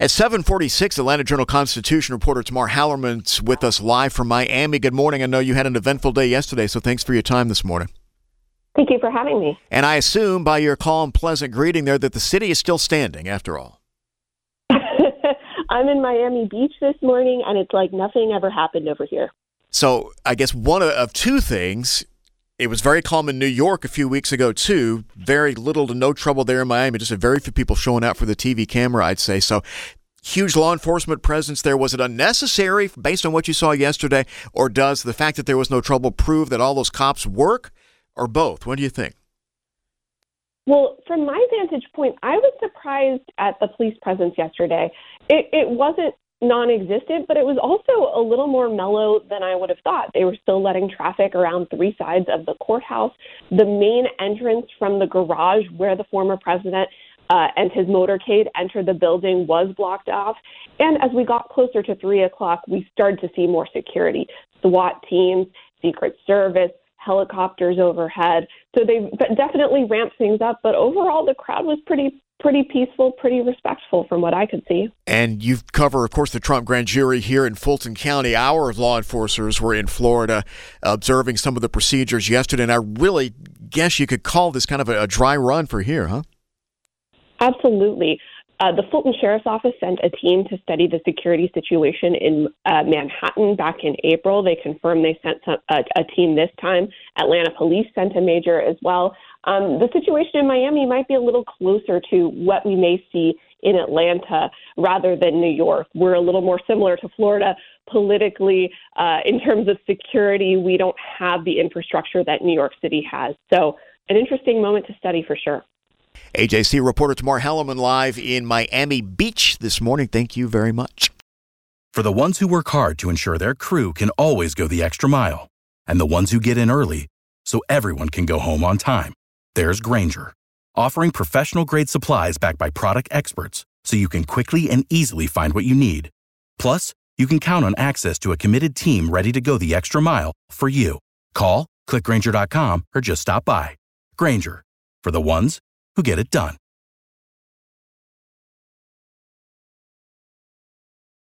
At 746, Atlanta Journal-Constitution reporter Tamar Hallerman's with us live from Miami. Good morning. I know you had an eventful day yesterday, so thanks for your time this morning. Thank you for having me. And I assume by your calm, pleasant greeting there that the city is still standing after all. I'm in Miami Beach this morning, and it's like nothing ever happened over here. So I guess one of two things it was very calm in New York a few weeks ago too. Very little to no trouble there in Miami. Just a very few people showing out for the TV camera, I'd say. So huge law enforcement presence there. Was it unnecessary based on what you saw yesterday, or does the fact that there was no trouble prove that all those cops work, or both? What do you think? Well, from my vantage point, I was surprised at the police presence yesterday. It, it wasn't non existent, but it was also a little more mellow than I would have thought. They were still letting traffic around three sides of the courthouse. The main entrance from the garage where the former president uh, and his motorcade entered the building was blocked off. And as we got closer to three o'clock, we started to see more security SWAT teams, Secret Service, helicopters overhead. So they definitely ramped things up, but overall the crowd was pretty pretty peaceful, pretty respectful from what I could see. And you cover, of course, the Trump grand jury here in Fulton County. Our law enforcers were in Florida observing some of the procedures yesterday, and I really guess you could call this kind of a, a dry run for here, huh? Absolutely. Uh, the Fulton Sheriff's Office sent a team to study the security situation in uh, Manhattan back in April. They confirmed they sent some, a, a, team this time. Atlanta Police sent a major as well. Um, the situation in Miami might be a little closer to what we may see in Atlanta rather than New York. We're a little more similar to Florida politically uh, in terms of security. We don't have the infrastructure that New York City has. So, an interesting moment to study for sure. AJC reporter Tamar Hallerman live in Miami Beach this morning. Thank you very much. For the ones who work hard to ensure their crew can always go the extra mile, and the ones who get in early so everyone can go home on time, there's Grainger, offering professional grade supplies backed by product experts so you can quickly and easily find what you need. Plus, you can count on access to a committed team ready to go the extra mile for you. Call, clickgrainger.com, or just stop by. Grainger, for the ones who get it done.